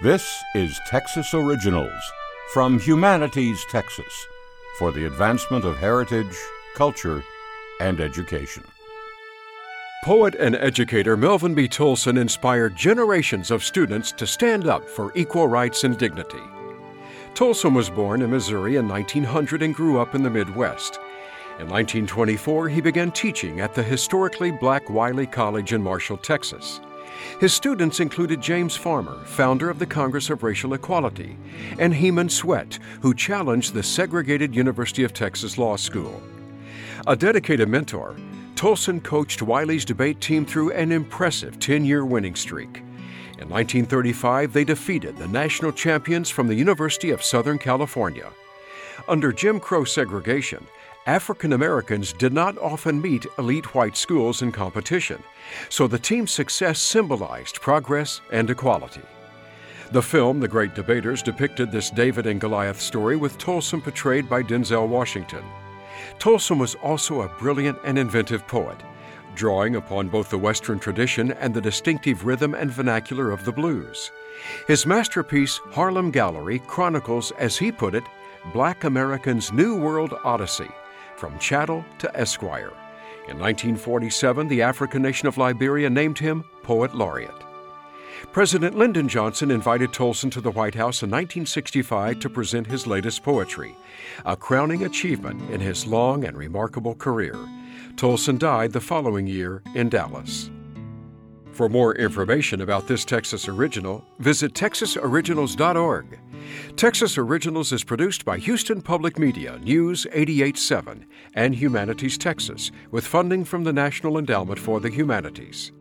This is Texas Originals from Humanities Texas for the advancement of heritage, culture, and education. Poet and educator Melvin B. Tolson inspired generations of students to stand up for equal rights and dignity. Tolson was born in Missouri in 1900 and grew up in the Midwest. In 1924, he began teaching at the historically black Wiley College in Marshall, Texas. His students included James Farmer, founder of the Congress of Racial Equality, and Heman Sweatt, who challenged the segregated University of Texas Law School. A dedicated mentor, Tolson coached Wiley's debate team through an impressive 10 year winning streak. In 1935, they defeated the national champions from the University of Southern California. Under Jim Crow segregation, African Americans did not often meet elite white schools in competition, so the team's success symbolized progress and equality. The film, The Great Debaters, depicted this David and Goliath story with Tolson portrayed by Denzel Washington. Tolson was also a brilliant and inventive poet, drawing upon both the Western tradition and the distinctive rhythm and vernacular of the blues. His masterpiece, Harlem Gallery, chronicles, as he put it, Black American's New World Odyssey from chattel to esquire. In 1947, the African nation of Liberia named him Poet Laureate. President Lyndon Johnson invited Tolson to the White House in 1965 to present his latest poetry, a crowning achievement in his long and remarkable career. Tolson died the following year in Dallas. For more information about this Texas Original, visit texasoriginals.org. Texas Originals is produced by Houston Public Media, News 887, and Humanities Texas, with funding from the National Endowment for the Humanities.